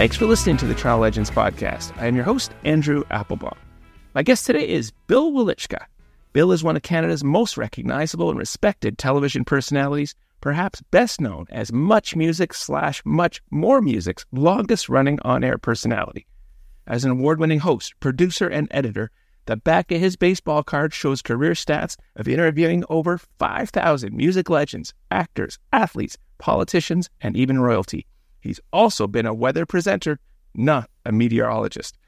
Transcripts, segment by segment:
Thanks for listening to the Toronto Legends podcast. I am your host, Andrew Applebaum. My guest today is Bill Welychka. Bill is one of Canada's most recognizable and respected television personalities, perhaps best known as Much Music slash Much More Music's longest running on air personality. As an award winning host, producer, and editor, the back of his baseball card shows career stats of interviewing over 5,000 music legends, actors, athletes, politicians, and even royalty. He's also been a weather presenter, not a meteorologist.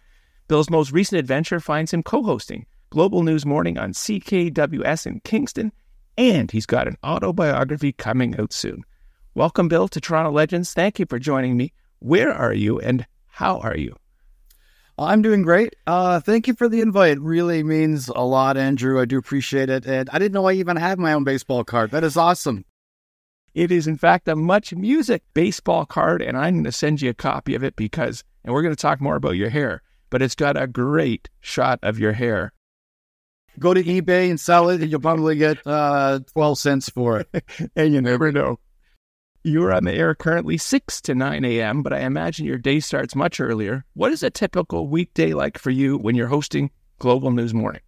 Bill's most recent adventure finds him co hosting Global News Morning on CKWS in Kingston, and he's got an autobiography coming out soon. Welcome, Bill, to Toronto Legends. Thank you for joining me. Where are you and how are you? I'm doing great. Uh, thank you for the invite. It really means a lot, Andrew. I do appreciate it. And I didn't know I even had my own baseball card. That is awesome. It is, in fact, a Much Music baseball card, and I'm going to send you a copy of it because, and we're going to talk more about your hair, but it's got a great shot of your hair. Go to eBay and sell it, and you'll probably get uh, 12 cents for it. and you never know. You're on the air currently 6 to 9 a.m., but I imagine your day starts much earlier. What is a typical weekday like for you when you're hosting Global News Morning?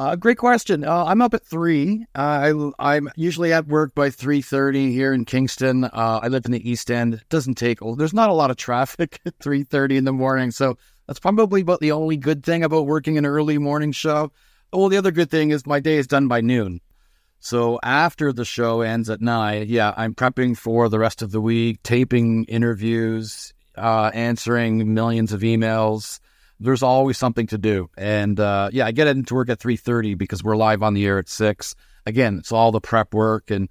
Uh, great question. Uh, I'm up at three. Uh, I, am usually at work by three thirty here in Kingston. Uh, I live in the East End. It doesn't take. There's not a lot of traffic at three thirty in the morning, so that's probably about the only good thing about working an early morning show. Well, the other good thing is my day is done by noon. So after the show ends at nine, yeah, I'm prepping for the rest of the week, taping interviews, uh, answering millions of emails there's always something to do. And uh, yeah, I get into work at 3:30 because we're live on the air at six. Again, it's all the prep work and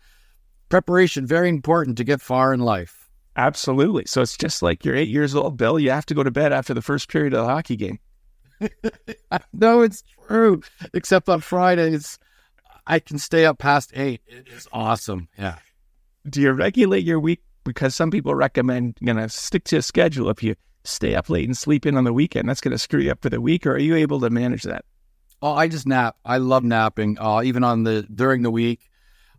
preparation. Very important to get far in life. Absolutely. So it's just like you're eight years old, Bill. You have to go to bed after the first period of the hockey game. no, it's true. Except on Fridays, I can stay up past eight. It is awesome. Yeah. Do you regulate your week? Because some people recommend you know stick to a schedule. If you stay up late and sleep in on the weekend. That's going to screw you up for the week. Or are you able to manage that? Oh, I just nap. I love napping. Uh, even on the during the week,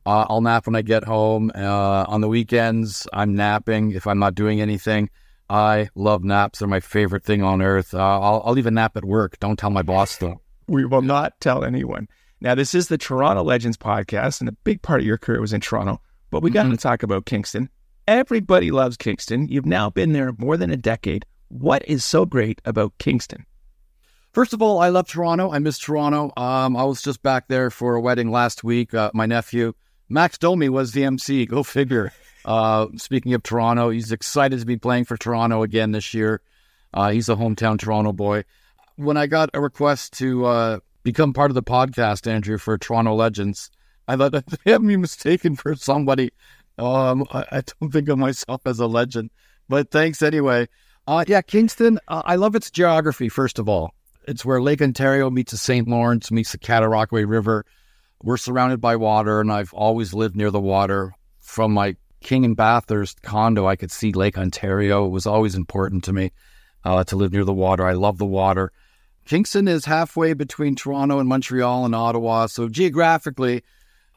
uh, I'll nap when I get home. Uh, on the weekends, I'm napping if I'm not doing anything. I love naps. They're my favorite thing on earth. Uh, I'll, I'll even nap at work. Don't tell my boss though. We will not tell anyone. Now, this is the Toronto Legends podcast, and a big part of your career was in Toronto. But we got mm-hmm. to talk about Kingston. Everybody loves Kingston. You've now been there more than a decade. What is so great about Kingston? First of all, I love Toronto. I miss Toronto. Um, I was just back there for a wedding last week. Uh, my nephew, Max Domi, was the MC. Go figure. Uh, speaking of Toronto, he's excited to be playing for Toronto again this year. Uh, he's a hometown Toronto boy. When I got a request to uh, become part of the podcast, Andrew, for Toronto Legends, I thought I have me mistaken for somebody. Um, I, I don't think of myself as a legend, but thanks anyway. Uh, yeah, Kingston, uh, I love its geography, first of all. It's where Lake Ontario meets the St. Lawrence, meets the Cataraqui River. We're surrounded by water, and I've always lived near the water. From my King and Bathurst condo, I could see Lake Ontario. It was always important to me uh, to live near the water. I love the water. Kingston is halfway between Toronto and Montreal and Ottawa. So geographically,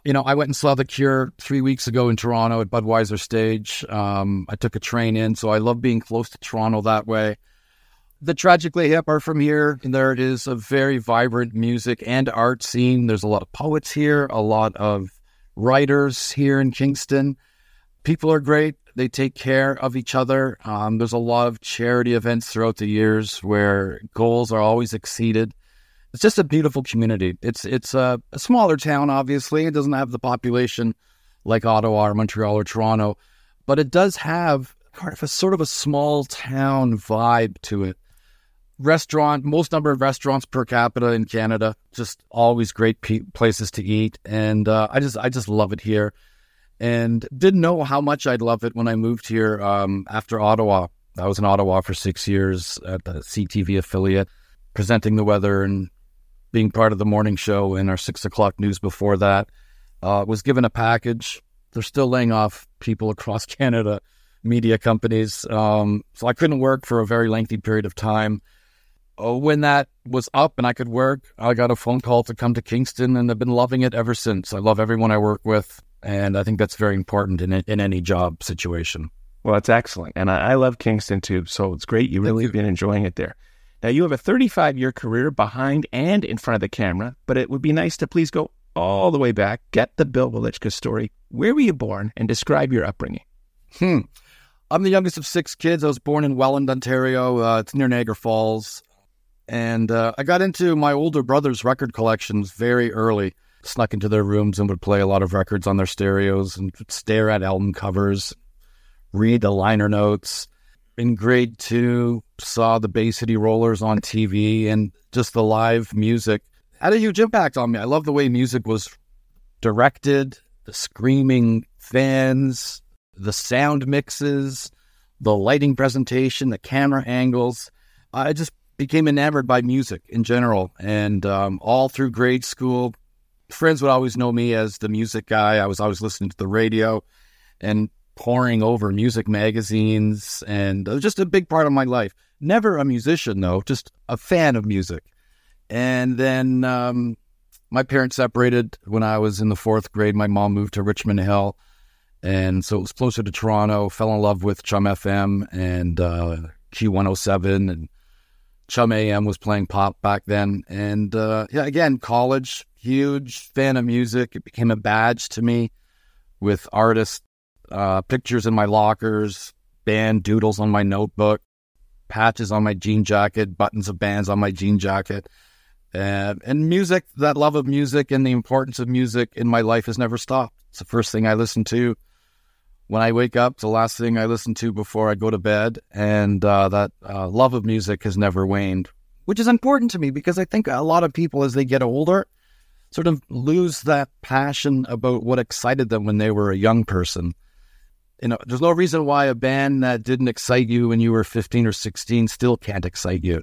you know, I went and saw The Cure three weeks ago in Toronto at Budweiser Stage. Um, I took a train in, so I love being close to Toronto that way. The Tragically Hip are from here, and there is a very vibrant music and art scene. There's a lot of poets here, a lot of writers here in Kingston. People are great. They take care of each other. Um, there's a lot of charity events throughout the years where goals are always exceeded it's just a beautiful community. It's it's a, a, smaller town, obviously. It doesn't have the population like Ottawa or Montreal or Toronto, but it does have kind of a sort of a small town vibe to it. Restaurant, most number of restaurants per capita in Canada. Just always great places to eat, and uh, I just I just love it here. And didn't know how much I'd love it when I moved here um, after Ottawa. I was in Ottawa for six years at the CTV affiliate, presenting the weather and being part of the morning show and our six o'clock news before that. Uh, was given a package. They're still laying off people across Canada, media companies. Um, so I couldn't work for a very lengthy period of time. Oh, when that was up and I could work, I got a phone call to come to Kingston, and I've been loving it ever since. I love everyone I work with, and I think that's very important in in any job situation. Well, that's excellent. And I, I love Kingston too. So it's great. You really been enjoying it there. Now, you have a 35 year career behind and in front of the camera, but it would be nice to please go all the way back, get the Bill Welychka story. Where were you born and describe your upbringing? Hmm. I'm the youngest of six kids. I was born in Welland, Ontario. Uh, it's near Niagara Falls. And uh, I got into my older brother's record collections very early. Snuck into their rooms and would play a lot of records on their stereos and stare at album covers, read the liner notes. In grade two, saw the Bay City Rollers on TV and just the live music had a huge impact on me. I love the way music was directed, the screaming fans, the sound mixes, the lighting presentation, the camera angles. I just became enamored by music in general. And um, all through grade school, friends would always know me as the music guy. I was always listening to the radio and poring over music magazines. And just a big part of my life. Never a musician, though, just a fan of music. And then um, my parents separated when I was in the fourth grade. My mom moved to Richmond Hill. And so it was closer to Toronto. Fell in love with Chum FM and uh, Q107 and Chum AM was playing pop back then. And uh, yeah, again, college, huge fan of music. It became a badge to me with artists, uh, pictures in my lockers, band doodles on my notebook, patches on my jean jacket, buttons of bands on my jean jacket. Uh, and music, that love of music and the importance of music in my life has never stopped. It's the first thing I listen to when I wake up, the last thing I listen to before I go to bed. And uh, that uh, love of music has never waned, which is important to me because I think a lot of people, as they get older, sort of lose that passion about what excited them when they were a young person. You know, there's no reason why a band that didn't excite you when you were 15 or 16 still can't excite you.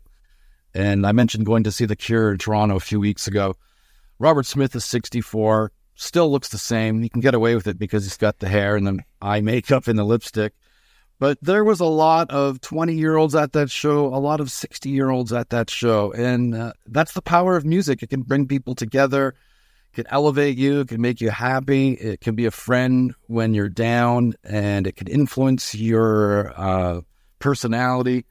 And I mentioned going to see The Cure in Toronto a few weeks ago. Robert Smith is 64 still looks the same. He can get away with it because he's got the hair and the eye makeup and the lipstick. But there was a lot of 20 year olds at that show, a lot of 60 year olds at that show. And uh, that's the power of music. It can bring people together, can elevate you, it can make you happy, it can be a friend when you're down, and it can influence your uh, personality.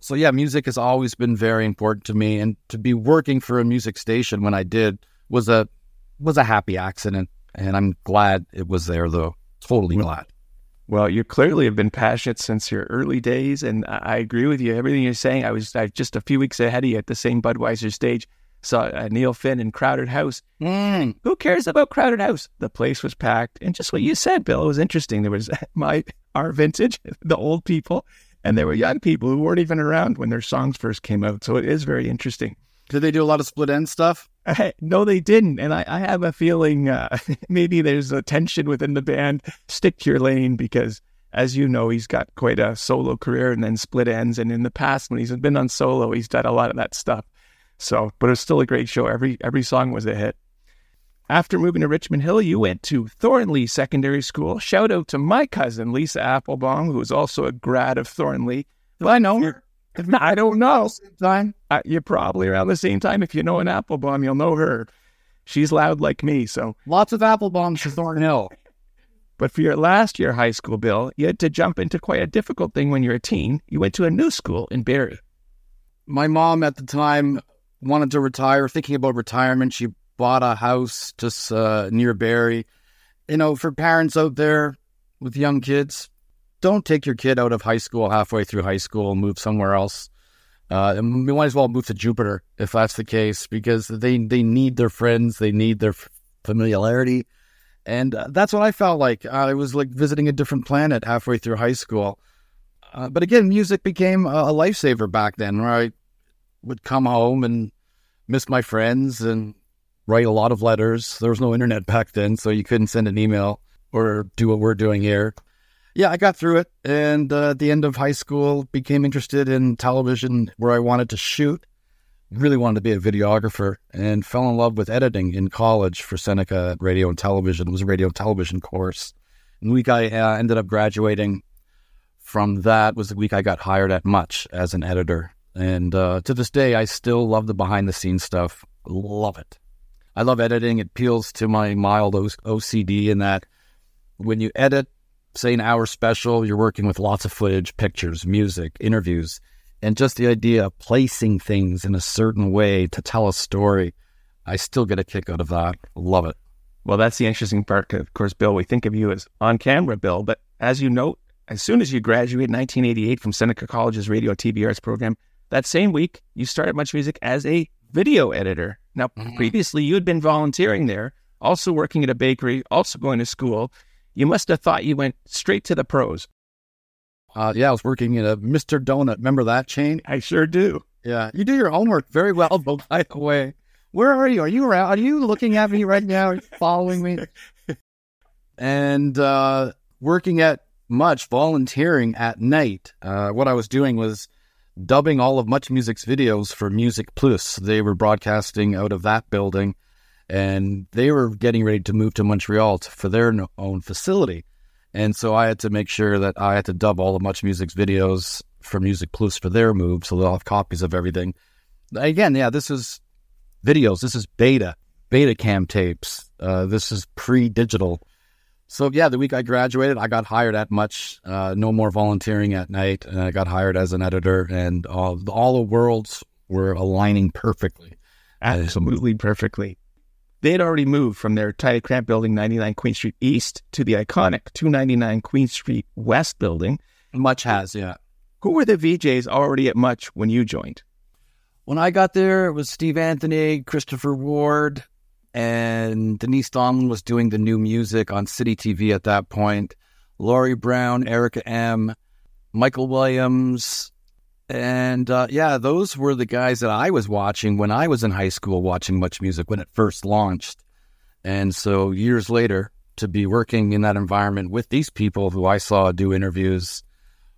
So, yeah, music has always been very important to me. And to be working for a music station when I did was a was a happy accident, and I'm glad it was there, though. Totally glad. Well, you clearly have been passionate since your early days, and I agree with you. Everything you're saying, I was I, just a few weeks ahead of you at the same Budweiser stage. Saw uh, Neil Finn in Crowded House. Mm. Who cares about Crowded House? The place was packed, and just what you said, Bill, it was interesting. There was my our vintage, the old people, and there were young people who weren't even around when their songs first came out. So it is very interesting. Did they do a lot of Split Enz stuff? no, they didn't. And I, I have a feeling uh, maybe there's a tension within the band. Stick to your lane because, as you know, he's got quite a solo career and then Split Enz. And in the past, when he's been on solo, he's done a lot of that stuff. So, but it was still a great show. Every every song was a hit. After moving to Richmond Hill, you went to Thornlea Secondary School. Shout out to my cousin Lisa Applebaum, who is also a grad of Thornlea. Do I know her? I don't know. Time? Uh, you're probably around the same time. If you know an Applebaum, you'll know her. She's loud like me, so. Lots of Applebaums for Thornhill. But for your last year high school, Bill, you had to jump into quite a difficult thing when you're a teen. You went to a new school in Barrie. My mom at the time wanted to retire, thinking about retirement. She bought a house just uh, near Barrie. You know, for parents out there with young kids, don't take your kid out of high school halfway through high school and move somewhere else. Uh, we might as well move to Jupiter if that's the case, because they they need their friends, they need their familiarity, and uh, that's what I felt like. I was like visiting a different planet halfway through high school. Uh, but again, music became a, a lifesaver back then, where I would come home and miss my friends and write a lot of letters. There was no internet back then, so you couldn't send an email or do what we're doing here yeah, I got through it, and uh, at the end of high school, became interested in television, where I wanted to shoot. Really wanted to be a videographer, and fell in love with editing in college for Seneca Radio and Television. It was a radio and television course. And the week I uh, ended up graduating from that was the week I got hired at Much as an editor. And uh, to this day, I still love the behind the scenes stuff. Love it. I love editing. It appeals to my mild OCD in that when you edit say, an hour special, you're working with lots of footage, pictures, music, interviews, and just the idea of placing things in a certain way to tell a story. I still get a kick out of that. Love it. Well, that's the interesting part. Of course, Bill, we think of you as on camera, Bill, but as you note, as soon as you graduated in 1988 from Seneca College's radio TV arts program, that same week you started Much Music as a video editor. Now, mm-hmm. previously you had been volunteering there, also working at a bakery, also going to school. You must have thought you went straight to the pros. Uh, yeah, I was working at a Mr. Donut. Remember that chain? I sure do. Yeah, you do your homework very well, by the way. Where are you? Are you around? Are you looking at me right now? Are you following me? and uh, working at much volunteering at night. Uh, what I was doing was dubbing all of Much Music's videos for Music Plus. They were broadcasting out of that building, and they were getting ready to move to Montreal for their own facility. And so I had to make sure that I had to dub all of Much Music's videos for Music Plus for their move, so they'll have copies of everything. Again, yeah, this is videos. This is beta, beta cam tapes. Uh, this is pre-digital so yeah, the week I graduated, I got hired at Much. Uh, no more volunteering at night, and I got hired as an editor, and all, all the worlds were aligning perfectly. Absolutely perfectly. They had already moved from their tight cramped building, 99 Queen Street East, to the iconic 299 Queen Street West building. Much has, yeah. Who were the VJs already at Much when you joined? When I got there, it was Steve Anthony, Christopher Ward, and Denise Donlon was doing the new music on City TV at that point. Laurie Brown, Erica M, Michael Williams, and uh, yeah, those were the guys that I was watching when I was in high school, watching Much Music when it first launched. And so years later, to be working in that environment with these people who I saw do interviews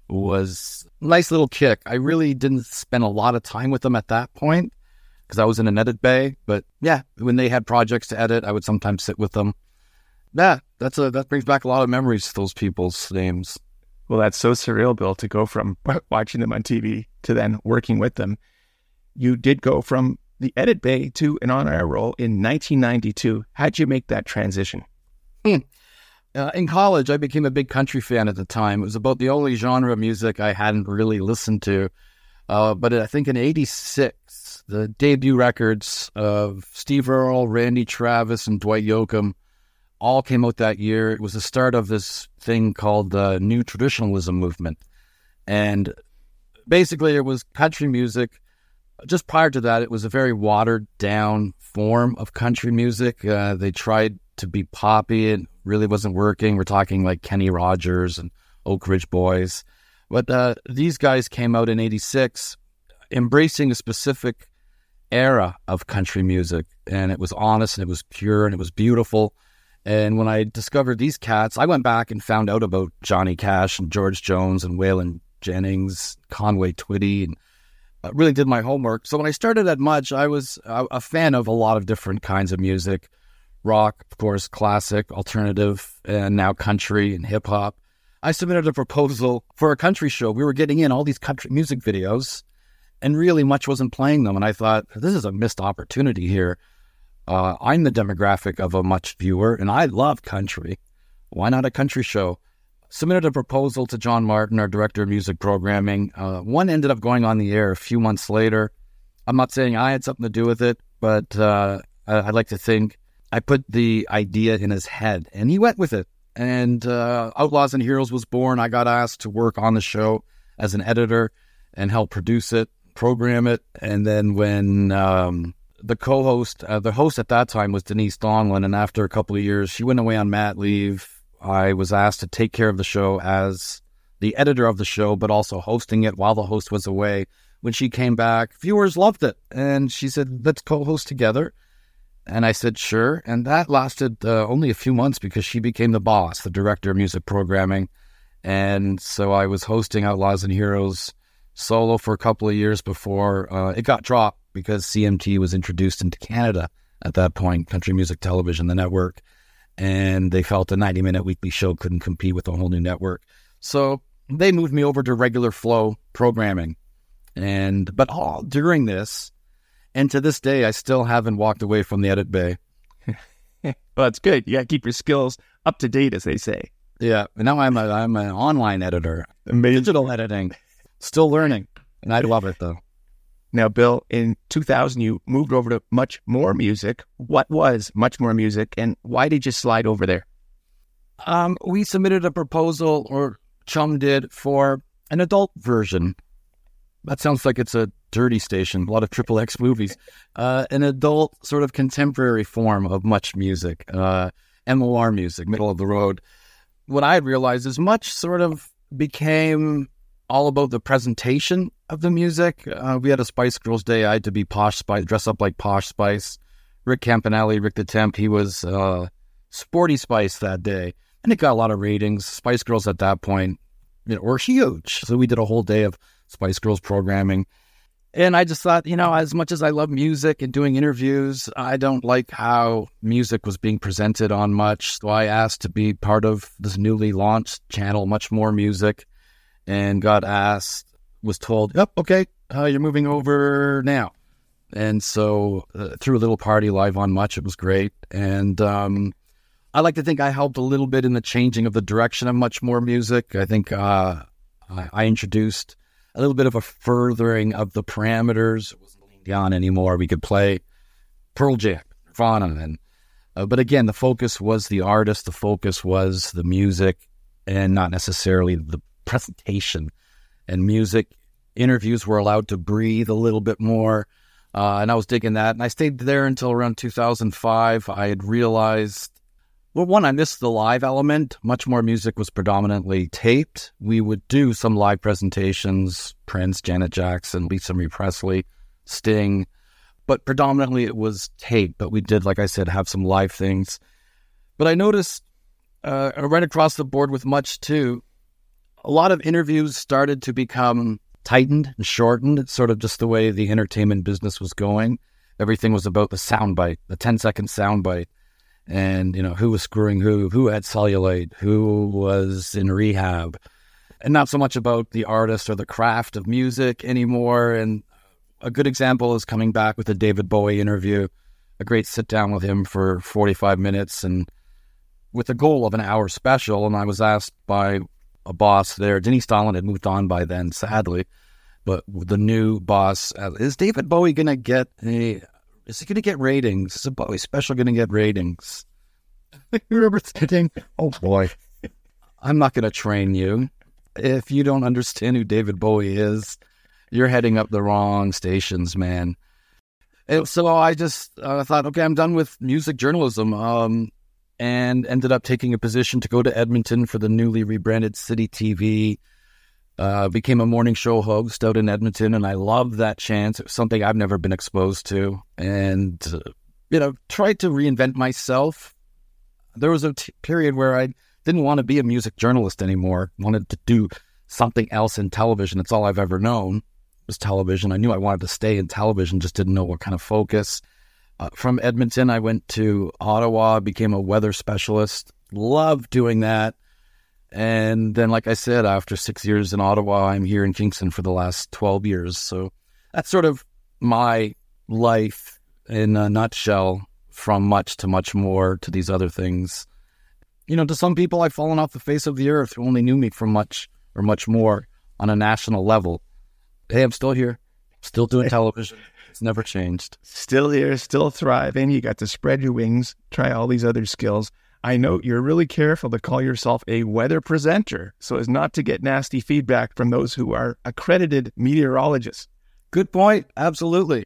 was nice little kick. I really didn't spend a lot of time with them at that point because I was in an edit bay. But yeah, when they had projects to edit, I would sometimes sit with them. Yeah, that's a that brings back a lot of memories to those people's names. Well, that's so surreal, Bill, to go from watching them on TV to then working with them. You did go from the edit bay to an on-air role in 1992. How'd you make that transition? Hmm. Uh, in college, I became a big country fan at the time. It was about the only genre of music I hadn't really listened to. Uh, but I think in '86, the debut records of Steve Earle, Randy Travis, and Dwight Yoakam all came out that year. It was the start of this thing called the New Traditionalism Movement. And basically, it was country music. Just prior to that, it was a very watered down form of country music. Uh, they tried to be poppy, it really wasn't working. We're talking like Kenny Rogers and Oak Ridge Boys. But uh, these guys came out in 86 embracing a specific era of country music, and it was honest and it was pure and it was beautiful. And when I discovered these cats, I went back and found out about Johnny Cash and George Jones and Waylon Jennings, Conway Twitty, and I really did my homework. So when I started at Much, I was a, a fan of a lot of different kinds of music rock, of course, classic, alternative, and now country and hip hop. I submitted a proposal for a country show. We were getting in all these country music videos and really much wasn't playing them. And I thought, this is a missed opportunity here. Uh, I'm the demographic of a much viewer, and I love country. Why not a country show? Submitted a proposal to John Martin, our director of music programming. Uh, one ended up going on the air a few months later. I'm not saying I had something to do with it, but uh, I'd like to think I put the idea in his head, and he went with it. And uh, Outlaws and Heroes was born. I got asked to work on the show as an editor and help produce it program it. And then when um, the co-host, uh, the host at that time was Denise Donlon, and after a couple of years, she went away on mat leave. I was asked to take care of the show as the editor of the show, but also hosting it while the host was away. When she came back, viewers loved it, and she said, "Let's co-host together." And I said, "Sure." And that lasted uh, only a few months because she became the boss, the director of music programming, and so I was hosting Outlaws and Heroes solo for a couple of years before uh, it got dropped because CMT was introduced into Canada at that point, Country Music Television, the network, and they felt a 90 minute weekly show couldn't compete with a whole new network. So they moved me over to regular flow programming. And, but all during this, and to this day, I still haven't walked away from the edit bay. well, that's good. You got to keep your skills up to date, as they say. Yeah, and now I'm a, I'm an online editor, Amazing. digital editing, still learning, and I love it though. Now, Bill, in 2000, you moved over to Much More Music. What was Much More Music, and why did you slide over there? Um, we submitted a proposal, or Chum did, for an adult version. That sounds like it's a dirty station, a lot of triple X movies. Uh, an adult sort of contemporary form of much music, uh, MOR music, middle of the road. What I had realized is much sort of became all about the presentation of the music. Uh, we had a Spice Girls Day. I had to be Posh Spice, dress up like Posh Spice. Rick Campanelli, Rick the Temp, he was uh, Sporty Spice that day. And it got a lot of ratings. Spice Girls at that point you know, were huge. So we did a whole day of Spice Girls programming. And I just thought, you know, as much as I love music and doing interviews, I don't like how music was being presented on much. So I asked to be part of this newly launched channel, Much More Music, and got asked, was told, yep, okay, uh, you're moving over now. And so uh, threw a little party live on Much. It was great. And um, I like to think I helped a little bit in the changing of the direction of Much More Music. I think uh, I, I introduced a little bit of a furthering of the parameters. It wasn't leaned on anymore. We could play Pearl Jam, Nirvana, and uh, but again, the focus was the artist. The focus was the music, and not necessarily the presentation. And music interviews were allowed to breathe a little bit more, uh, and I was digging that. And I stayed there until around 2005. I had realized well, one, I missed the live element. Much more music was predominantly taped. We would do some live presentations Prince, Janet Jackson, Lisa Marie Presley, Sting, but predominantly it was taped. But we did, like I said, have some live things. But I noticed uh, right across the board with much too, a lot of interviews started to become tightened and shortened. It's sort of just the way the entertainment business was going. Everything was about the soundbite, the 10 second soundbite and you know who was screwing who, who had cellulite, who was in rehab, and not so much about the artist or the craft of music anymore. And a good example is coming back with a David Bowie interview, a great sit down with him for 45 minutes, and with the goal of an hour special. And I was asked by a boss there, Denise Donlon had moved on by then, sadly. But the new boss, uh, is David Bowie going to get a is he going to get ratings? Is a Bowie special going to get ratings? Remember thinking, oh boy, I'm not going to train you. If you don't understand who David Bowie is, you're heading up the wrong stations, man. And so I just uh, thought, okay, I'm done with music journalism, um, and ended up taking a position to go to Edmonton for the newly rebranded City TV uh, became a morning show host out in Edmonton, and I loved that chance. It was something I've never been exposed to, and uh, you know, tried to reinvent myself. There was a t- period where I didn't want to be a music journalist anymore. Wanted to do something else in television. It's all I've ever known was television. I knew I wanted to stay in television, just didn't know what kind of focus. Uh, from Edmonton, I went to Ottawa, became a weather specialist. Loved doing that and then, like I said, after six years in Ottawa, I'm here in Kingston for the last 12 years. So that's sort of my life in a nutshell from much to much more to these other things. You know, to some people, I've fallen off the face of the earth who only knew me from much or much more on a national level. Hey, I'm still here, still doing television. It's never changed. Still here, still thriving. You got to spread your wings, try all these other skills. I note you're really careful to call yourself a weather presenter so as not to get nasty feedback from those who are accredited meteorologists. Good point. Absolutely.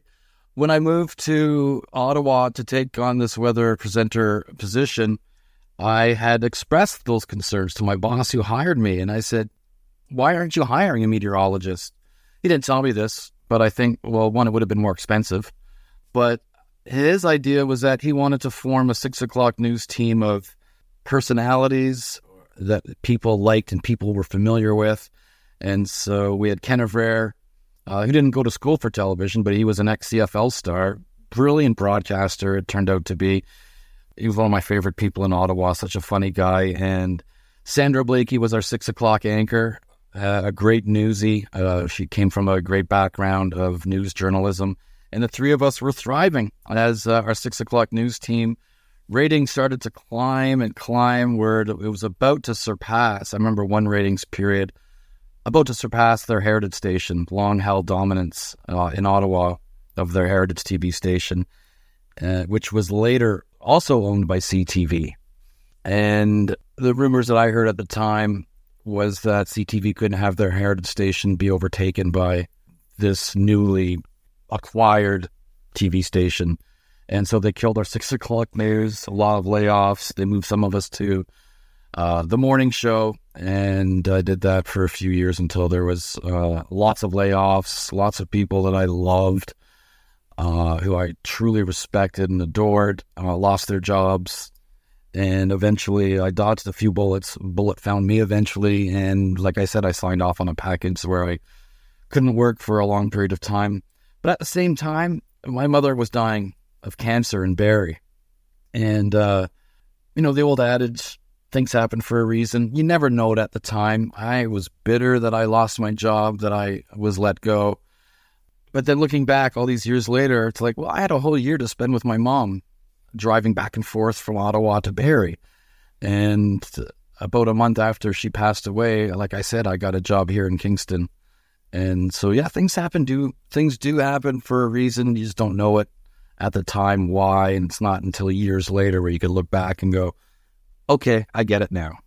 When I moved to Ottawa to take on this weather presenter position, I had expressed those concerns to my boss who hired me. And I said, Why aren't you hiring a meteorologist? He didn't tell me this, but I think, well, one, it would have been more expensive. But his idea was that he wanted to form a six o'clock news team of personalities that people liked and people were familiar with. And so we had Ken Evraire, uh, who didn't go to school for television, but he was an ex CFL star, brilliant broadcaster, it turned out to be. He was one of my favorite people in Ottawa, such a funny guy. And Sandra Blakey was our six o'clock anchor, uh, a great newsie. Uh, she came from a great background of news journalism and the three of us were thriving as uh, our six o'clock news team ratings started to climb and climb where it was about to surpass. I remember one ratings period about to surpass their heritage station, long held dominance uh, in Ottawa of their heritage TV station, uh, which was later also owned by CTV. And the rumors that I heard at the time was that CTV couldn't have their heritage station be overtaken by this newly acquired TV station. And so they killed our six o'clock news, a lot of layoffs. They moved some of us to uh, the morning show. And I did that for a few years until there was uh, lots of layoffs, lots of people that I loved, uh, who I truly respected and adored, uh, lost their jobs. And eventually I dodged a few bullets. Bullet found me eventually. And like I said, I signed off on a package where I couldn't work for a long period of time. But at the same time, my mother was dying of cancer in Barrie. And, uh, you know, the old adage, things happen for a reason. You never know it at the time. I was bitter that I lost my job, that I was let go. But then looking back all these years later, it's like, well, I had a whole year to spend with my mom, driving back and forth from Ottawa to Barrie. And about a month after she passed away, like I said, I got a job here in Kingston. And so, yeah, things happen. Do things do happen for a reason? You just don't know it at the time why, and it's not until years later where you can look back and go, "Okay, I get it now."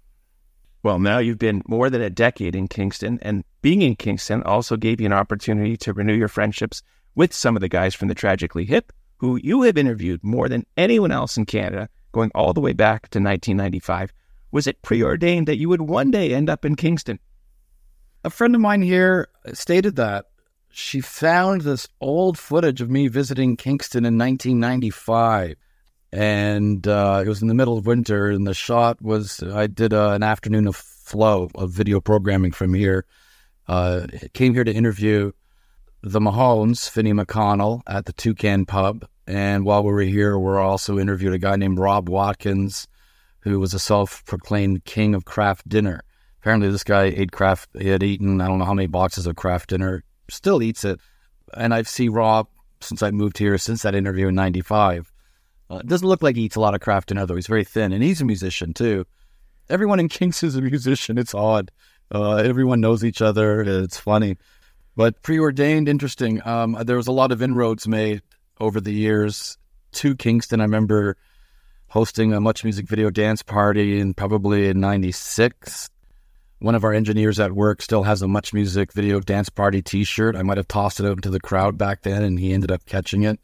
Well, now you've been more than a decade in Kingston, and being in Kingston also gave you an opportunity to renew your friendships with some of the guys from the Tragically Hip, who you have interviewed more than anyone else in Canada, going all the way back to 1995. Was it preordained that you would one day end up in Kingston? A friend of mine here stated that she found this old footage of me visiting Kingston in 1995. And uh, it was in the middle of winter, and the shot was I did uh, an afternoon of flow of video programming from here. Uh, came here to interview the Mahones, Finny McConnell, at the Toucan Pub. And while we were here, we also interviewed a guy named Rob Watkins, who was a self proclaimed king of Kraft dinner apparently this guy ate Kraft. He had eaten I don't know how many boxes of Kraft dinner. Still eats it, and I've seen Rob since I moved here since that interview in '95. Uh, doesn't look like he eats a lot of Kraft dinner though. He's very thin, and he's a musician too. Everyone in Kingston is a musician. It's odd. Uh, everyone knows each other. It's funny, but preordained, interesting. Um, there was a lot of inroads made over the years to Kingston. I remember hosting a Much Music video dance party in probably in '96 one of our engineers at work still has a Much Music video dance party T-shirt. I might have tossed it out into the crowd back then, and he ended up catching it.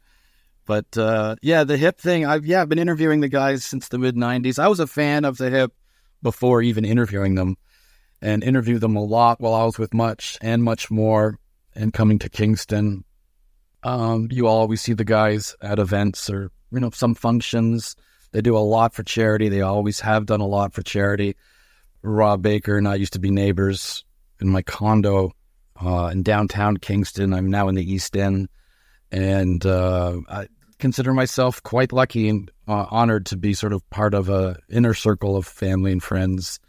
But uh, yeah, the hip thing. I've yeah, I've been interviewing the guys since the mid '90s. I was a fan of the hip before even interviewing them, and interviewed them a lot while I was with Much and much more, and coming to Kingston. Um, you always see the guys at events or you know some functions. They do a lot for charity. They always have done a lot for charity. Rob Baker and I used to be neighbors in my condo uh, in downtown Kingston. I'm now in the East End, and uh, I consider myself quite lucky and uh, honored to be sort of part of a inner circle of family and friends.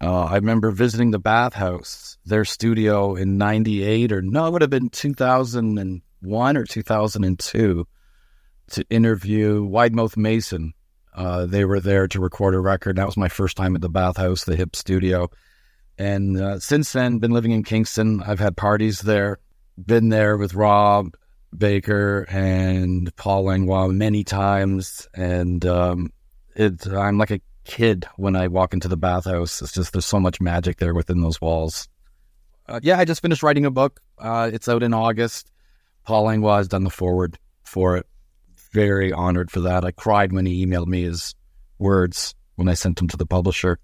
Uh, I remember visiting the Bathhouse, their studio in '98, or no, it would have been 2001 or 2002, to interview Wide Mouth Mason, uh, they were there to record a record. That was my first time at the Bathhouse, the hip studio. And uh, since then, been living in Kingston. I've had parties there, been there with Rob Baker and Paul Langlois many times. And um, it, I'm like a kid when I walk into the Bathhouse. It's just, there's so much magic there within those walls. Uh, yeah, I just finished writing a book. Uh, it's out in August. Paul Langlois has done the forward for it very honored for that. I cried when he emailed me his words when I sent them to the publisher.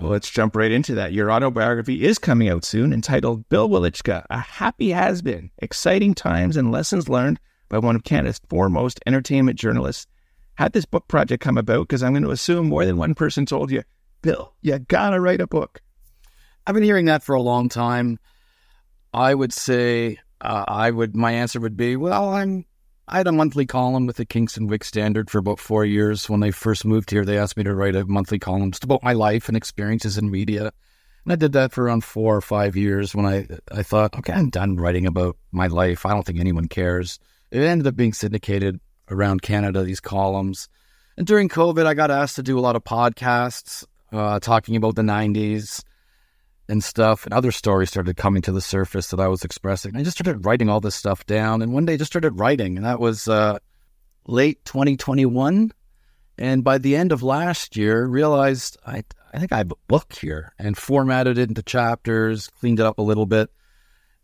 Well, let's jump right into that. Your autobiography is coming out soon, entitled Bill Welychka, A Happy Has Been Exciting Times and Lessons Learned by one of Canada's foremost entertainment journalists. Had this book project come about? Because I'm going to assume more than one person told you, Bill, you gotta write a book. I've been hearing that for a long time. I would say uh, I would. My answer would be, well, I'm I had a monthly column with the Kingston Whig Standard for about four years. When I first moved here, they asked me to write a monthly column just about my life and experiences in media. And I did that for around four or five years when I, I thought, okay, I'm done writing about my life. I don't think anyone cares. It ended up being syndicated around Canada, these columns. And during COVID, I got asked to do a lot of podcasts uh, talking about the 90s and stuff. And other stories started coming to the surface that I was expressing. I just started writing all this stuff down. And one day I just started writing. And that was uh, late 2021. And by the end of last year, realized I, I think I have a book here and formatted it into chapters, cleaned it up a little bit,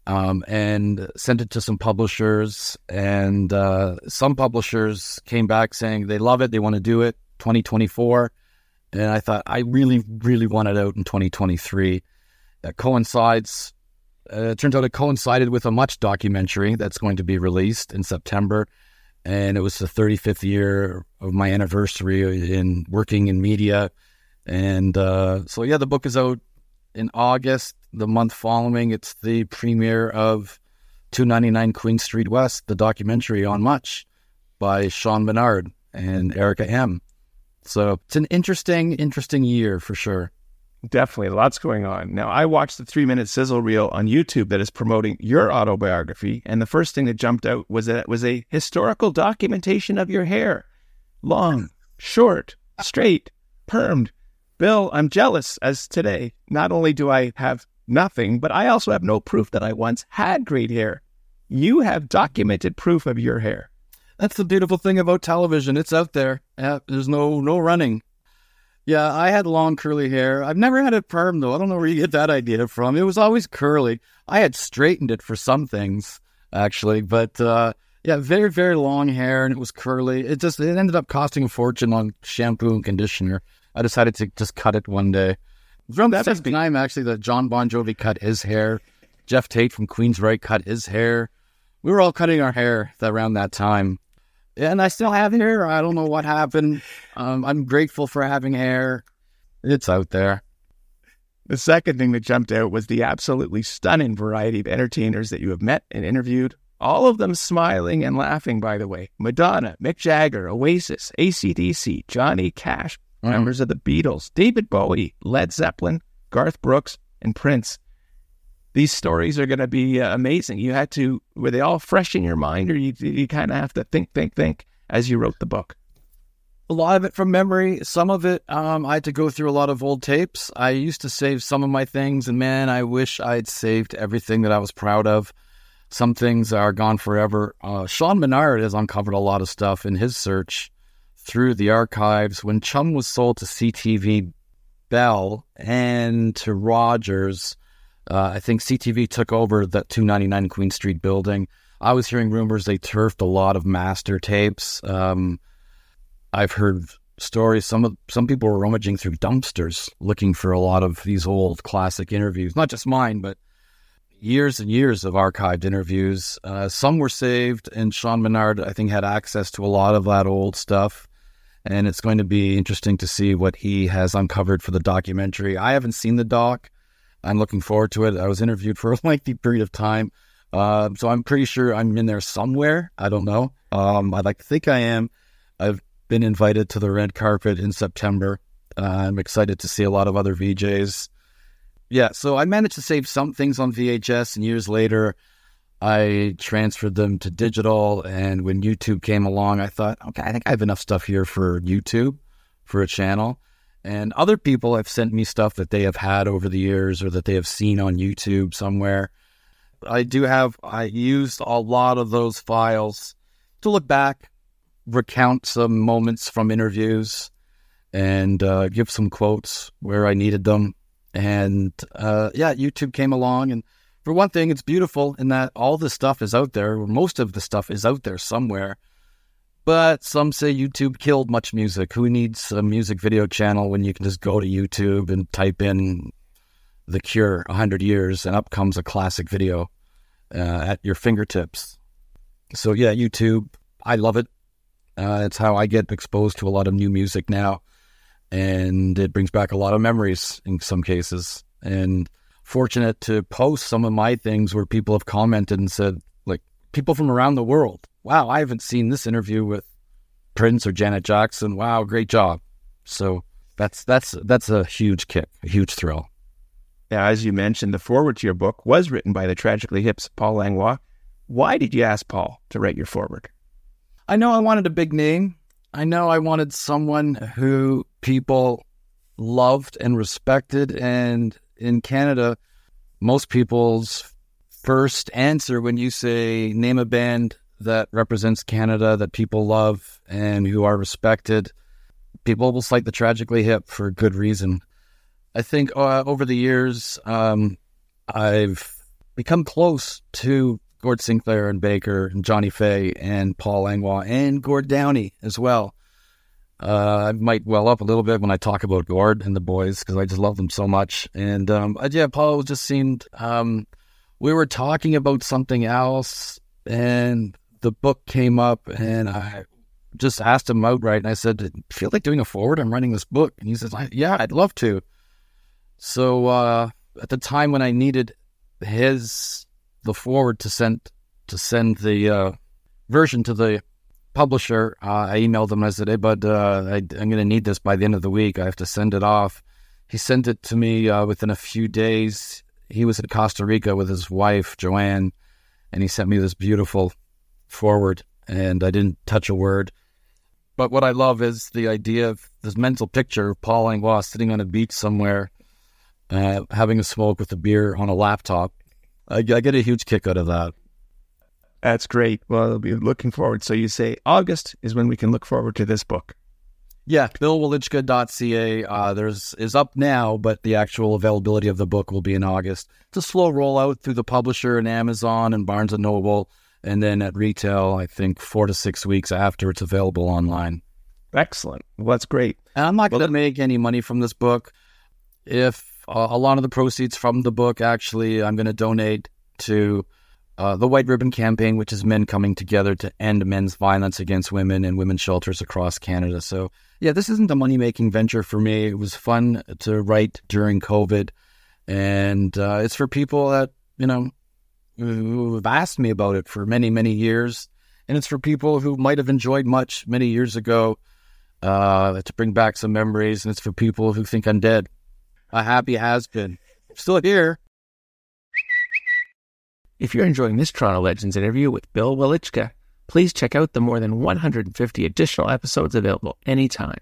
um, and sent it to some publishers. And uh, some publishers came back saying they love it, they want to do it 2024. And I thought, I really, really want it out in 2023. That coincides, uh, it turns out it coincided with a much documentary that's going to be released in September and it was the 35th year of my anniversary in working in media. And uh, so, yeah, the book is out in August. The month following, it's the premiere of 299 Queen Street West, the documentary on Much by Sean Menard and Erica M. So it's an interesting, interesting year for sure. Definitely, lots going on. Now, I watched the three minute sizzle reel on YouTube that is promoting your autobiography, and the first thing that jumped out was that it was a historical documentation of your hair long, short, straight, permed. Bill, I'm jealous as today, not only do I have nothing, but I also have no proof that I once had great hair. You have documented proof of your hair. That's the beautiful thing about television. It's out there. Yeah, there's no no running. Yeah, I had long curly hair. I've never had it perm though. I don't know where you get that idea from. It was always curly. I had straightened it for some things actually, but uh, yeah, very very long hair and it was curly. It just it ended up costing a fortune on shampoo and conditioner. I decided to just cut it one day. From that same time actually that Jon Bon Jovi cut his hair. Geoff Tate from Queensryche cut his hair. We were all cutting our hair around that time and I still have hair. I don't know what happened. Um, I'm grateful for having hair. It's out there. The second thing that jumped out was the absolutely stunning variety of entertainers that you have met and interviewed. All of them smiling and laughing, by the way. Madonna, Mick Jagger, Oasis, ACDC, Johnny Cash, mm. members of the Beatles, David Bowie, Led Zeppelin, Garth Brooks, and Prince these stories are going to be uh, amazing. You had to, were they all fresh in your mind, or you, you kind of have to think, think, think as you wrote the book? A lot of it from memory. Some of it, um, I had to go through a lot of old tapes. I used to save some of my things, and man, I wish I'd saved everything that I was proud of. Some things are gone forever. Uh, Sean Menard has uncovered a lot of stuff in his search through the archives. When Chum was sold to CTV Bell and to Rogers, uh, I think CTV took over that 299 Queen Street building. I was hearing rumors they turfed a lot of master tapes. Um, I've heard stories. Some of some people were rummaging through dumpsters looking for a lot of these old classic interviews. Not just mine, but years and years of archived interviews. Uh, some were saved, and Sean Menard, I think, had access to a lot of that old stuff. And it's going to be interesting to see what he has uncovered for the documentary. I haven't seen the doc. I'm looking forward to it. I was interviewed for a lengthy period of time. Uh, so I'm pretty sure I'm in there somewhere. I don't know. Um, I'd like to think I am. I've been invited to the red carpet in September. Uh, I'm excited to see a lot of other VJs. Yeah, so I managed to save some things on VHS, and years later, I transferred them to digital. And when YouTube came along, I thought, okay, I think I have enough stuff here for YouTube, for a channel. And other people have sent me stuff that they have had over the years or that they have seen on YouTube somewhere. I do have, I used a lot of those files to look back, recount some moments from interviews, and uh, give some quotes where I needed them. And uh, yeah, YouTube came along. And for one thing, it's beautiful in that all the stuff is out there, most of the stuff is out there somewhere. But some say YouTube killed much music. Who needs a music video channel when you can just go to YouTube and type in The Cure 100 years and up comes a classic video uh, at your fingertips? So, yeah, YouTube, I love it. Uh, it's how I get exposed to a lot of new music now. And it brings back a lot of memories in some cases. And fortunate to post some of my things where people have commented and said, like, people from around the world wow, I haven't seen this interview with Prince or Janet Jackson. Wow, great job. So that's that's that's a huge kick, a huge thrill. Yeah, as you mentioned, the foreword to your book was written by the tragically hip's Paul Langlois. Why did you ask Paul to write your foreword? I know I wanted a big name. I know I wanted someone who people loved and respected. And in Canada, most people's first answer when you say name a band that represents Canada that people love and who are respected, people will cite the Tragically Hip for good reason. I think uh, over the years, um, I've become close to Gord Sinclair and Baker and Johnny Fay and Paul Langlois and Gord Downie as well. Uh, I might well up a little bit when I talk about Gord and the boys because I just love them so much. And um, yeah, Paul just seemed um, we were talking about something else, and the book came up, and I just asked him outright, and I said, "Feel like doing a forward? I'm writing this book." And he says, "Yeah, I'd love to." So uh, at the time when I needed his the forward to send to send the uh, version to the publisher, uh, I emailed him. I said, "Hey, bud, uh, I, am going to need this by the end of the week. I have to send it off." He sent it to me uh, within a few days. He was in Costa Rica with his wife Joanne, and he sent me this beautiful forward, and I didn't touch a word. But what I love is the idea of this mental picture of Paul Langlois sitting on a beach somewhere, uh, having a smoke with a beer on a laptop. I, I get a huge kick out of that. That's great. Well, I'll be looking forward. So you say August is when we can look forward to this book. Yeah, billwelychka.ca. Uh, there's is up now, but the actual availability of the book will be in August. It's a slow rollout through the publisher and Amazon and Barnes and Noble, and then at retail, I think four to six weeks after it's available online. Excellent. Well, that's great. And I'm not going to make any money from this book. If uh, a lot of the proceeds from the book, actually, I'm going to donate to uh, the White Ribbon Campaign, which is men coming together to end men's violence against women in women's shelters across Canada. So, yeah, this isn't a money making venture for me. It was fun to write during COVID. And uh, it's for people that, you know, who have asked me about it for many, many years. And it's for people who might have enjoyed much many years ago uh, to bring back some memories. And it's for people who think I'm dead. A happy has been. Still here. If you're enjoying this Toronto Legends interview with Bill Welychka, please check out the more than 150 additional episodes available anytime.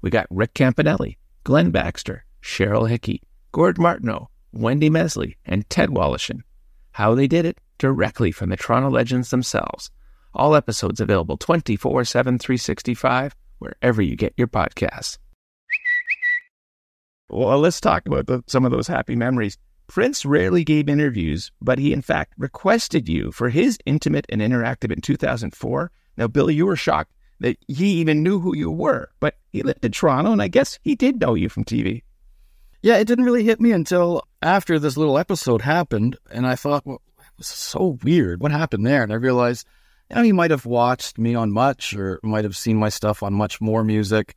We got Rick Campanelli, Glenn Baxter, Cheryl Hickey, Gord Martineau, Wendy Mesley, and Ted Woloshyn. How they did it directly from the Toronto Legends themselves. All episodes available 24 7, 365, wherever you get your podcasts. Well, let's talk about the, some of those happy memories. Prince rarely gave interviews, but he in fact requested you for his intimate and interactive in 2004. Now, Billy, you were shocked that he even knew who you were, but he lived in Toronto, and I guess he did know you from TV. Yeah, it didn't really hit me until after this little episode happened, and I thought, well, it was so weird. What happened there? And I realized, you know, he might have watched me on Much or might have seen my stuff on Much More Music.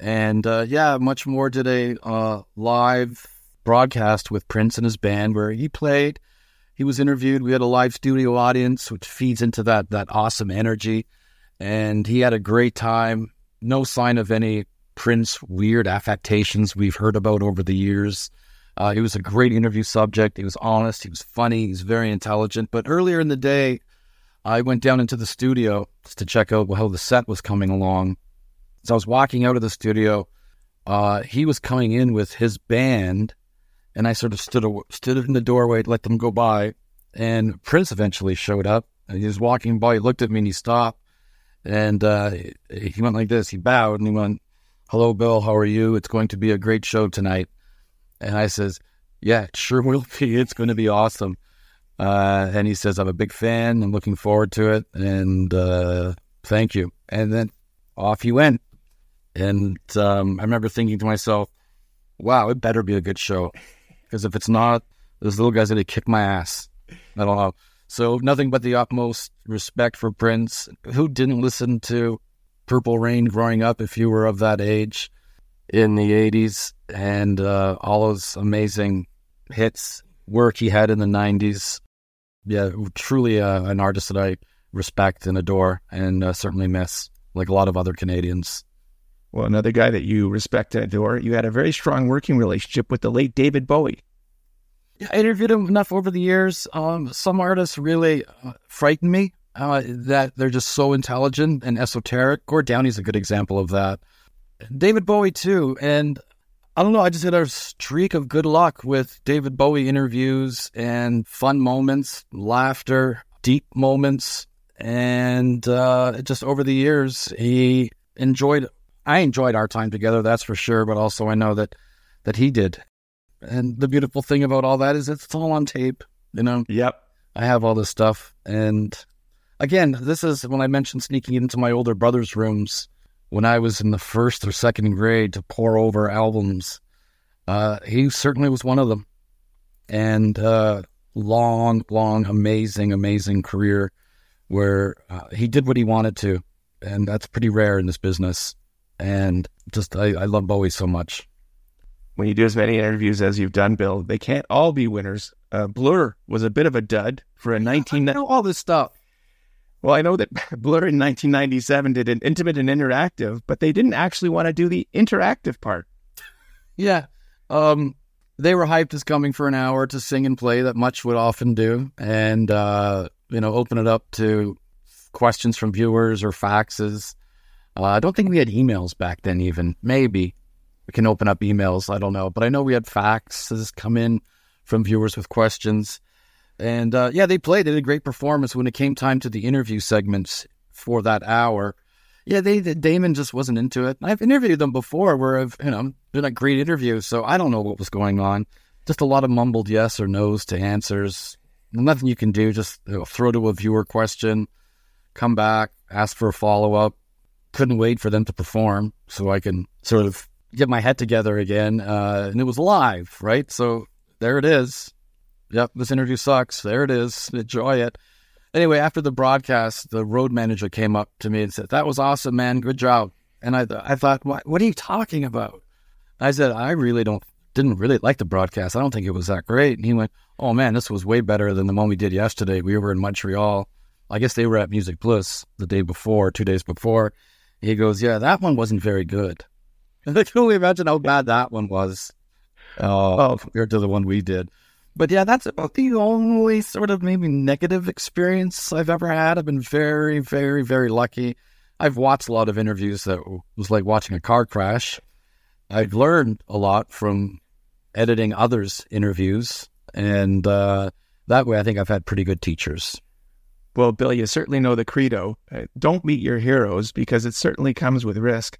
And uh, yeah, Much More did a uh, live broadcast with Prince and his band where he played. He was interviewed. We had a live studio audience, which feeds into that that awesome energy. And he had a great time. No sign of any Prince weird affectations we've heard about over the years. Uh, he was a great interview subject. He was honest. He was funny. He's very intelligent. But earlier in the day, I went down into the studio to check out how the set was coming along. As I was walking out of the studio, uh, he was coming in with his band and I sort of stood stood in the doorway to let them go by. And Prince eventually showed up. And he was walking by. He looked at me and he stopped. And uh, he went like this. He bowed and he went, "Hello, Bill. How are you? It's going to be a great show tonight." And I says, "Yeah, sure will be. It's going to be awesome." Uh, and he says, "I'm a big fan. I'm looking forward to it." And uh, thank you. And then off he went. And um, I remember thinking to myself, "Wow, it better be a good show." Because if it's not, this little guy's are going to kick my ass. I don't know. So nothing but the utmost respect for Prince. Who didn't listen to Purple Rain growing up if you were of that age in the 80s and uh, all those amazing hits, work he had in the 90s. Yeah, truly uh, an artist that I respect and adore and uh, certainly miss, like a lot of other Canadians. Well, another guy that you respect and adore, you had a very strong working relationship with the late David Bowie. Yeah, I interviewed him enough over the years. Um, some artists really uh, frighten me uh, that they're just so intelligent and esoteric. Gord Downie's a good example of that. David Bowie too, and I don't know. I just had a streak of good luck with David Bowie interviews and fun moments, laughter, deep moments, and uh, just over the years, he enjoyed. I enjoyed our time together, that's for sure. But also, I know that that he did. And the beautiful thing about all that is it's all on tape. You know. Yep. I have all this stuff, and again, this is when I mentioned sneaking into my older brother's rooms when I was in the first or second grade to pour over albums. Uh, he certainly was one of them. And uh, long, long, amazing, amazing career where uh, he did what he wanted to. And that's pretty rare in this business. And just, I, I love Bowie so much. When you do as many interviews as you've done, Bill, they can't all be winners. Uh, Blur was a bit of a dud for a 19. 19- I know all this stuff. Well, I know that Blur in 1997 did an intimate and interactive, but they didn't actually want to do the interactive part. Yeah. Um, they were hyped as coming for an hour to sing and play that much would often do, and uh, you know, open it up to questions from viewers or faxes. Uh, I don't think we had emails back then. Even maybe we can open up emails. I don't know, but I know we had faxes come in from viewers with questions. And uh, yeah, they played. They did a great performance when it came time to the interview segments for that hour. Yeah, they, Damon just wasn't into it. I've interviewed them before, where I've you know been a great interview, so I don't know what was going on. Just a lot of mumbled yes or no's to answers. Nothing you can do. Just you know, throw to a viewer question, come back, ask for a follow up. Couldn't wait for them to perform so I can sort of get my head together again. Uh, and it was live, right? So there it is yep, this interview sucks. There it is. Enjoy it. Anyway, after the broadcast, the road manager came up to me and said, That was awesome, man. Good job. And I, I thought, what, what are you talking about? I said, I really don't, didn't really like the broadcast. I don't think it was that great. And he went, Oh man, this was way better than the one we did yesterday. We were in Montreal. I guess they were at MusiquePlus the day before, two days before. He goes, Yeah, that one wasn't very good. And I can only imagine how bad that one was uh, oh. compared to the one we did. But yeah, that's about the only sort of maybe negative experience I've ever had. I've been very, very, very lucky. I've watched a lot of interviews that was like watching a car crash. I've learned a lot from editing others' interviews, and uh, that way, I think I've had pretty good teachers. Well, Bill, you certainly know the credo: uh, don't meet your heroes because it certainly comes with risk.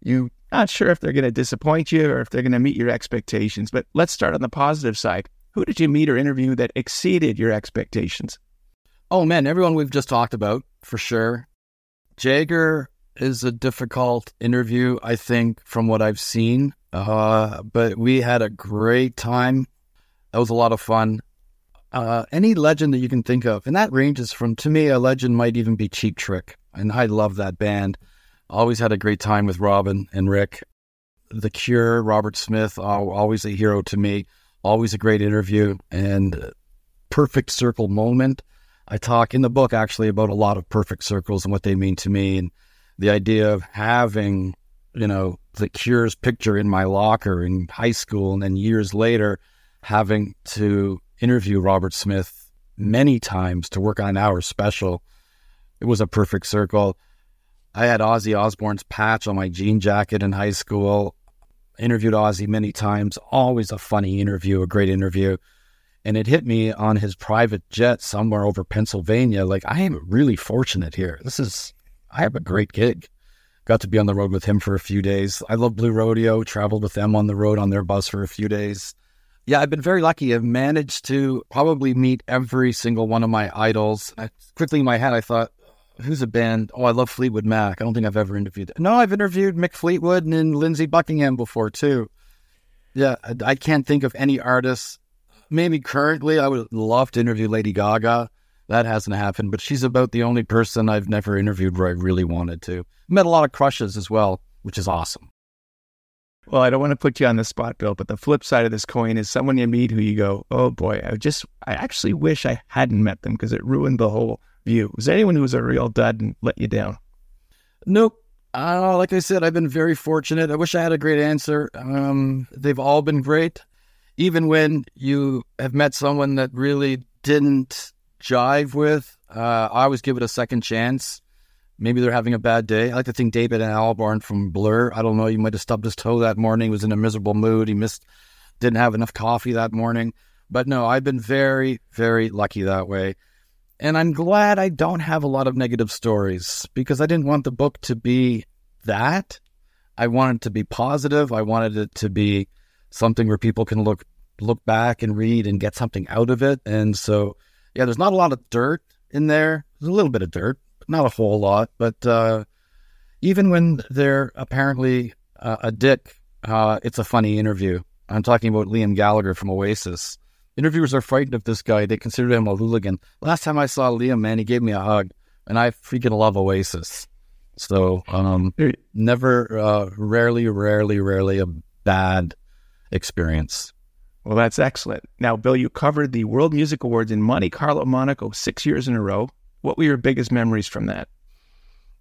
You're not sure if they're going to disappoint you or if they're going to meet your expectations. But let's start on the positive side. Who did you meet or interview that exceeded your expectations? Oh man, everyone we've just talked about for sure. Jagger is a difficult interview, I think, from what I've seen. Uh, but we had a great time. That was a lot of fun. Uh, any legend that you can think of, and that ranges from to me, a legend might even be Cheap Trick, and I love that band. Always had a great time with Robin and Rick. The Cure, Robert Smith, always a hero to me. Always a great interview and perfect circle moment. I talk in the book actually about a lot of perfect circles and what they mean to me and the idea of having, you know, the Cure's picture in my locker in high school and then years later having to interview Robert Smith many times to work on our special. It was a perfect circle. I had Ozzy Osbourne's patch on my jean jacket in high school interviewed Ozzy many times. Always a funny interview, a great interview. And it hit me on his private jet somewhere over Pennsylvania. Like, I am really fortunate here. This is, I have a great gig. Got to be on the road with him for a few days. I love Blue Rodeo, traveled with them on the road on their bus for a few days. Yeah, I've been very lucky. I've managed to probably meet every single one of my idols. I, quickly in my head, I thought, who's a band? Oh, I love Fleetwood Mac. I don't think I've ever interviewed. No, I've interviewed Mick Fleetwood and then Lindsey Buckingham before too. Yeah, I, I can't think of any artists. Maybe currently, I would love to interview Lady Gaga. That hasn't happened, but she's about the only person I've never interviewed where I really wanted to. Met a lot of crushes as well, which is awesome. Well, I don't want to put you on the spot, Bill, but the flip side of this coin is someone you meet who you go, oh boy, I just, I actually wish I hadn't met them because it ruined the whole view? Was anyone who was a real dud and let you down? Nope. Uh, like I said, I've been very fortunate. I wish I had a great answer. Um, they've all been great. Even when you have met someone that really didn't jive with. Uh, I always give it a second chance. Maybe they're having a bad day. I like to think David and Albarn from Blur. I don't know. You might have stubbed his toe that morning. Was in a miserable mood. He missed, didn't have enough coffee that morning. But no, I've been very, very lucky that way. And I'm glad I don't have a lot of negative stories because I didn't want the book to be that. I wanted to be positive. I wanted it to be something where people can look look back and read and get something out of it. And so, yeah, there's not a lot of dirt in there. There's a little bit of dirt, not a whole lot. But uh, even when they're apparently uh, a dick, uh, it's a funny interview. I'm talking about Liam Gallagher from Oasis. Interviewers are frightened of this guy. They consider him a hooligan. Last time I saw Liam, man, he gave me a hug, and I freaking love Oasis. So, um, never, uh, rarely, rarely, rarely a bad experience. Well, that's excellent. Now, Bill, you covered the World Music Awards in Monte Carlo, Monaco, six years in a row. What were your biggest memories from that?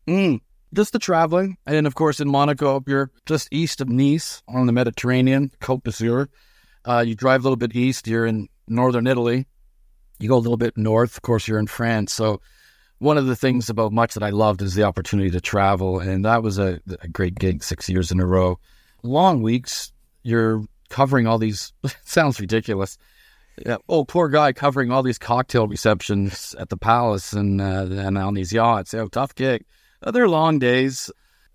Mm, just the traveling. And then, of course, in Monaco, you're just east of Nice on the Mediterranean, Côte d'Azur. Uh, you drive a little bit east, you're in northern Italy. You go a little bit north, of course, you're in France. So, one of the things about much that I loved is the opportunity to travel. And that was a, a great gig six years in a row. Long weeks, you're covering all these sounds ridiculous. Yeah. Oh, poor guy covering all these cocktail receptions at the palace and uh, and on these yachts. Oh, tough gig. Uh, they're long days.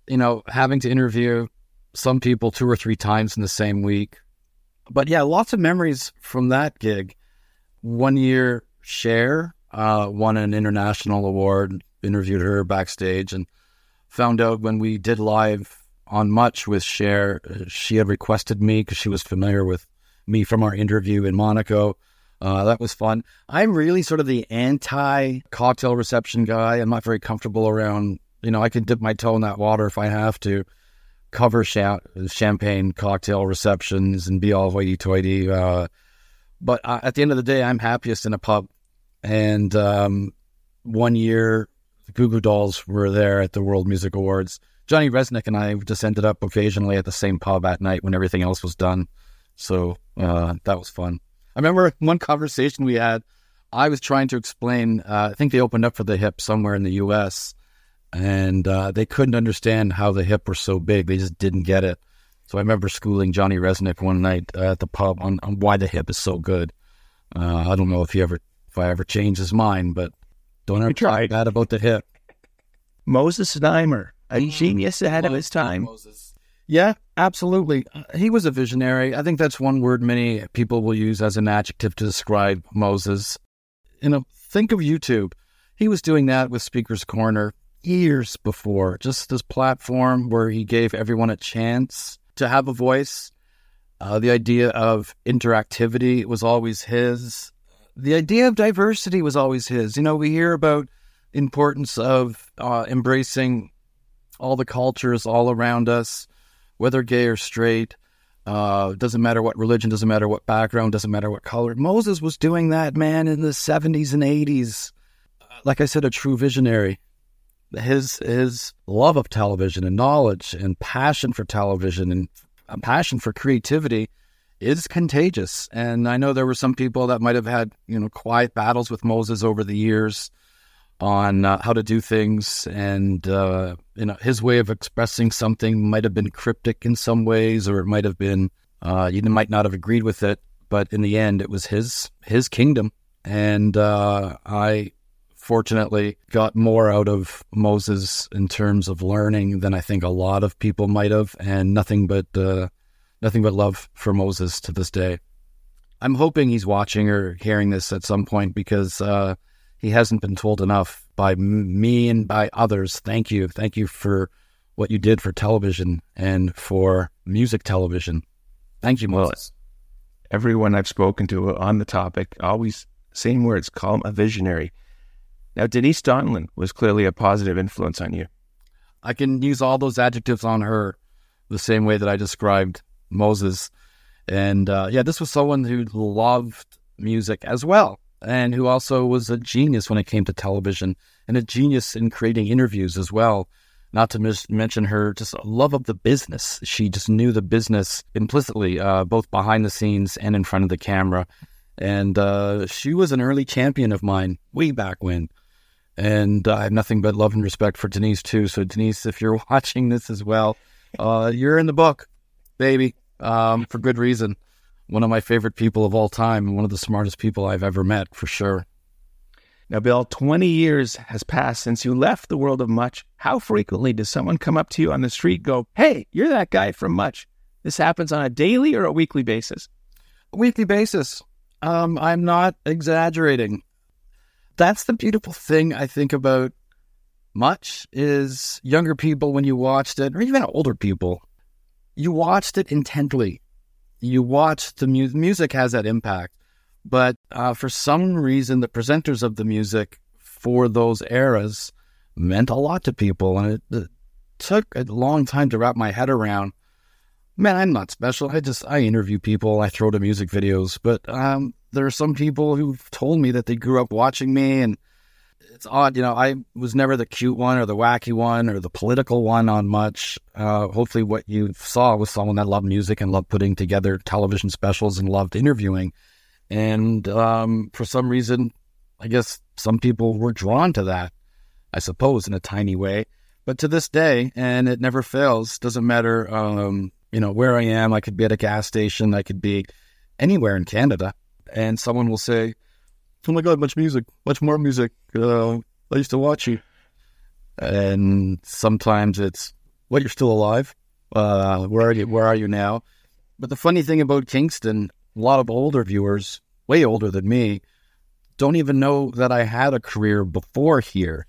You know, having to interview some people two or three times in the same week. But yeah, lots of memories from that gig. One year, Cher uh, won an international award. Interviewed her backstage and found out when we did live on Much with Cher. Uh, she had requested me because she was familiar with me from our interview in Monaco. Uh, that was fun. I'm really sort of the anti cocktail reception guy. I'm not very comfortable around, you know, I can dip my toe in that water if I have to cover cha- champagne cocktail receptions and be all hoity toity. Uh, but uh, at the end of the day, I'm happiest in a pub. And um, one year, the Goo Goo Dolls were there at the World Music Awards Johnny Rzeznik and I just ended up occasionally at the same pub at night when everything else was done. So uh, that was fun. I remember one conversation we had. I was trying to explain. Uh, I think they opened up for the hip somewhere in the U.S. and uh, they couldn't understand how the hip were so big. They just didn't get it. So I remember schooling Johnny Rzeznik one night at the pub on, on why the hip is so good. Uh, I don't know if he ever, if I ever changed his mind, but don't ever try that about the hip. Moses Znaimer a mm. genius ahead of his time. Moses. Yeah, absolutely. Uh, he was a visionary. I think that's one word many people will use as an adjective to describe Moses. You know, think of YouTube. He was doing that with Speaker's Corner years before, just this platform where he gave everyone a chance to have a voice. Uh, the idea of interactivity was always his. The idea of diversity was always his. You know, we hear about importance of uh, embracing all the cultures all around us, whether gay or straight. Uh, doesn't matter what religion, doesn't matter what background, doesn't matter what color. Moses was doing that, man, in the 70s and 80s. Like I said, a true visionary. His his love of television and knowledge and passion for television and a passion for creativity is contagious. And I know there were some people that might have had, you know, quiet battles with Moses over the years on uh, how to do things, and uh, you know his way of expressing something might have been cryptic in some ways, or it might have been uh, you might not have agreed with it, but in the end, it was his his kingdom, and uh, I fortunately got more out of Moses in terms of learning than I think a lot of people might have, and nothing but uh, nothing but love for Moses to this day. I'm hoping he's watching or hearing this at some point because uh, he hasn't been told enough by me and by others. Thank you. Thank you for what you did for television and for music television. Thank you, Moses. Well, everyone I've spoken to on the topic always same words, call him a visionary. Now, Denise Donlon was clearly a positive influence on you. I can use all those adjectives on her the same way that I described Moses. And uh, yeah, this was someone who loved music as well and who also was a genius when it came to television and a genius in creating interviews as well. Not to mis- mention her just love of the business. She just knew the business implicitly, uh, both behind the scenes and in front of the camera. And uh, she was an early champion of mine way back when. And I have nothing but love and respect for Denise, too. So, Denise, if you're watching this as well, uh, you're in the book, baby, um, for good reason. One of my favorite people of all time, and one of the smartest people I've ever met, for sure. Now, Bill, 20 years has passed since you left the world of Much. How frequently does someone come up to you on the street go, Hey, you're that guy from Much? This happens on a daily or a weekly basis? A weekly basis. Um, I'm not exaggerating. That's the beautiful thing I think about Much is younger people when you watched it, or even older people, you watched it intently. You watched the mu- music has that impact. But uh, for some reason, the presenters of the music for those eras meant a lot to people. And it, it took a long time to wrap my head around. Man, I'm not special. I just, I interview people, I throw to music videos. But um, there are some people who've told me that they grew up watching me. And it's odd, you know, I was never the cute one or the wacky one or the political one on much. Uh, hopefully, what you saw was someone that loved music and loved putting together television specials and loved interviewing. And um, for some reason, I guess some people were drawn to that, I suppose, in a tiny way. But to this day, and it never fails, doesn't matter, um, you know, where I am. I could be at a gas station, I could be anywhere in Canada, and someone will say, "Oh my God, much music, much more music." Uh, I used to watch you, and sometimes it's, "What? You're still alive? Uh, where are you? Where are you now?" But the funny thing about Kingston a lot of older viewers, way older than me, don't even know that I had a career before here.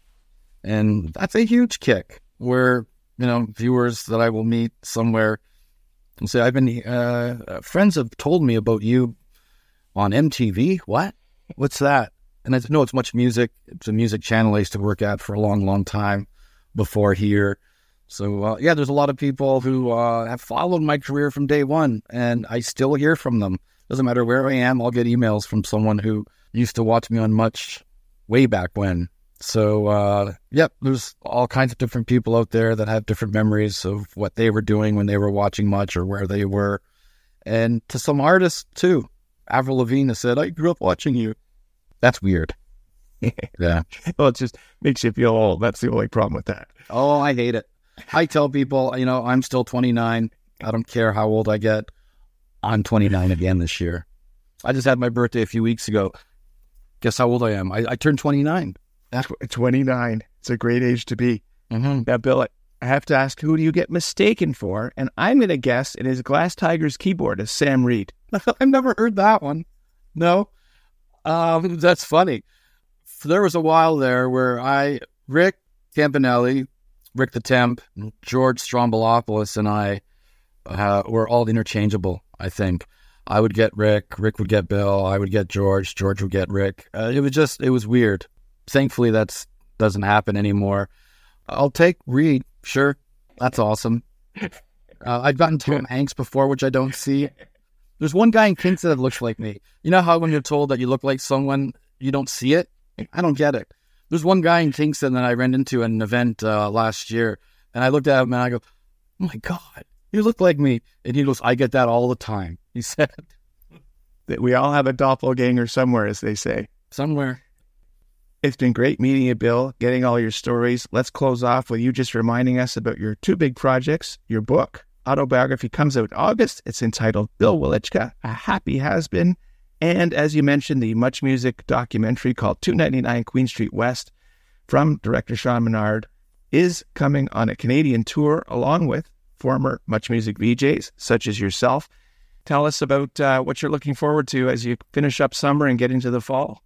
And that's a huge kick where, you know, viewers that I will meet somewhere and say, I've been, uh, friends have told me about you on MTV. What? What's that? And I said, no, it's much music. It's a music channel I used to work at for a long, long time before here. So uh, yeah, there's a lot of people who uh, have followed my career from day one, and I still hear from them. Doesn't matter where I am, I'll get emails from someone who used to watch me on Much way back when. So, uh, yep, there's all kinds of different people out there that have different memories of what they were doing when they were watching Much or where they were. And to some artists, too. Avril Lavigne has said, I grew up watching you. That's weird. yeah. Well, it just makes you feel old. That's the only problem with that. Oh, I hate it. I tell people, you know, I'm still 29. I don't care how old I get. I'm 29 again this year. I just had my birthday a few weeks ago. Guess how old I am? I, I turned 29. That's 29. It's a great age to be. Mm-hmm. Now, Bill, I have to ask, who do you get mistaken for? And I'm going to guess it is Glass Tiger's keyboard is Sam Reid. I've never heard that one. No. Um, that's funny. There was a while there where I, Rick Campanelli, Rick the Temp, George Stroumboulopoulos, and I uh, were all interchangeable. I think I would get Rick, Rick would get Bill, I would get George, George would get Rick. Uh, it was just, it was weird. Thankfully, that's doesn't happen anymore. I'll take Reid, sure, that's awesome. Uh, I've gotten Tom Hanks before, which I don't see. There's one guy in Kingston that looks like me. You know how when you're told that you look like someone, you don't see it? I don't get it. There's one guy in Kingston that I ran into at an event uh, last year, and I looked at him and I go, "Oh my god, you look like me. And he goes, I get that all the time. He said, that we all have a doppelganger somewhere, as they say. Somewhere. It's been great meeting you, Bill, getting all your stories. Let's close off with you just reminding us about your two big projects. Your book, autobiography, comes out August. It's entitled Bill Welychka, A Happy Has Been. And as you mentioned, the Much Music documentary called 299 Queen Street West from director Sean Menard is coming on a Canadian tour along with former Much Music VJs, such as yourself. Tell us about uh, what you're looking forward to as you finish up summer and get into the fall.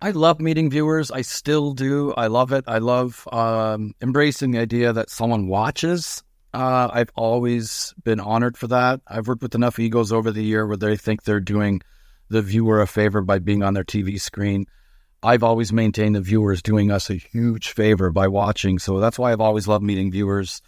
I love meeting viewers. I still do. I love it. I love um, embracing the idea that someone watches. Uh, I've always been honored for that. I've worked with enough egos over the year where they think they're doing the viewer a favor by being on their TV screen. I've always maintained the viewer is doing us a huge favor by watching. So that's why I've always loved meeting viewers.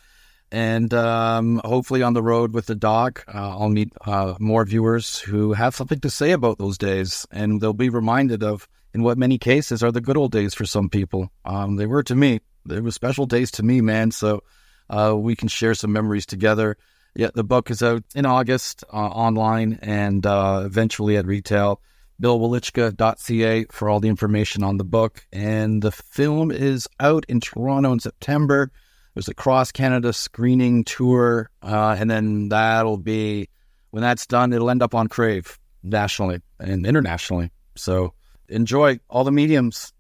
And um, hopefully, on the road with the doc, uh, I'll meet uh, more viewers who have something to say about those days. And they'll be reminded of, in what many cases are the good old days for some people. Um, they were to me. They were special days to me, man. So uh, we can share some memories together. Yeah, the book is out in August uh, online and uh, eventually at retail. billwelychka.ca for all the information on the book. And the film is out in Toronto in September. There's a cross Canada screening tour. Uh, and then that'll be, when that's done, it'll end up on Crave nationally and internationally. So enjoy all the mediums.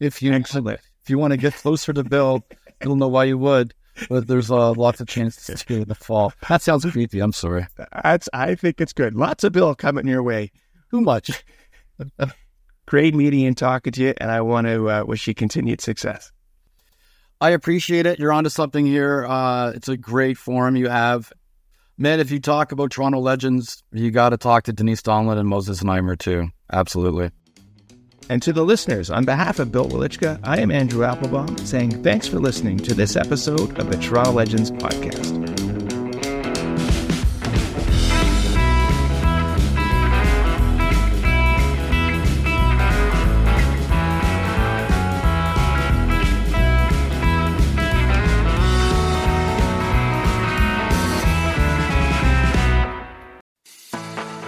If you, Excellent. if you want to get closer to Bill, don't know why you would, but there's uh, lots of chances to in the fall. That sounds creepy. I'm sorry. That's. I think it's good. Lots of Bill coming your way. Too much. Great meeting and talking to you, and I want to uh, wish you continued success. I appreciate it. You're onto something here. Uh, it's a great forum you have. Man, if you talk about Toronto legends, you got to talk to Denise Donlon and Moses Znaimer too. Absolutely. And to the listeners, on behalf of Bill Welychka, I am Andrew Applebaum saying thanks for listening to this episode of the Toronto Legends podcast.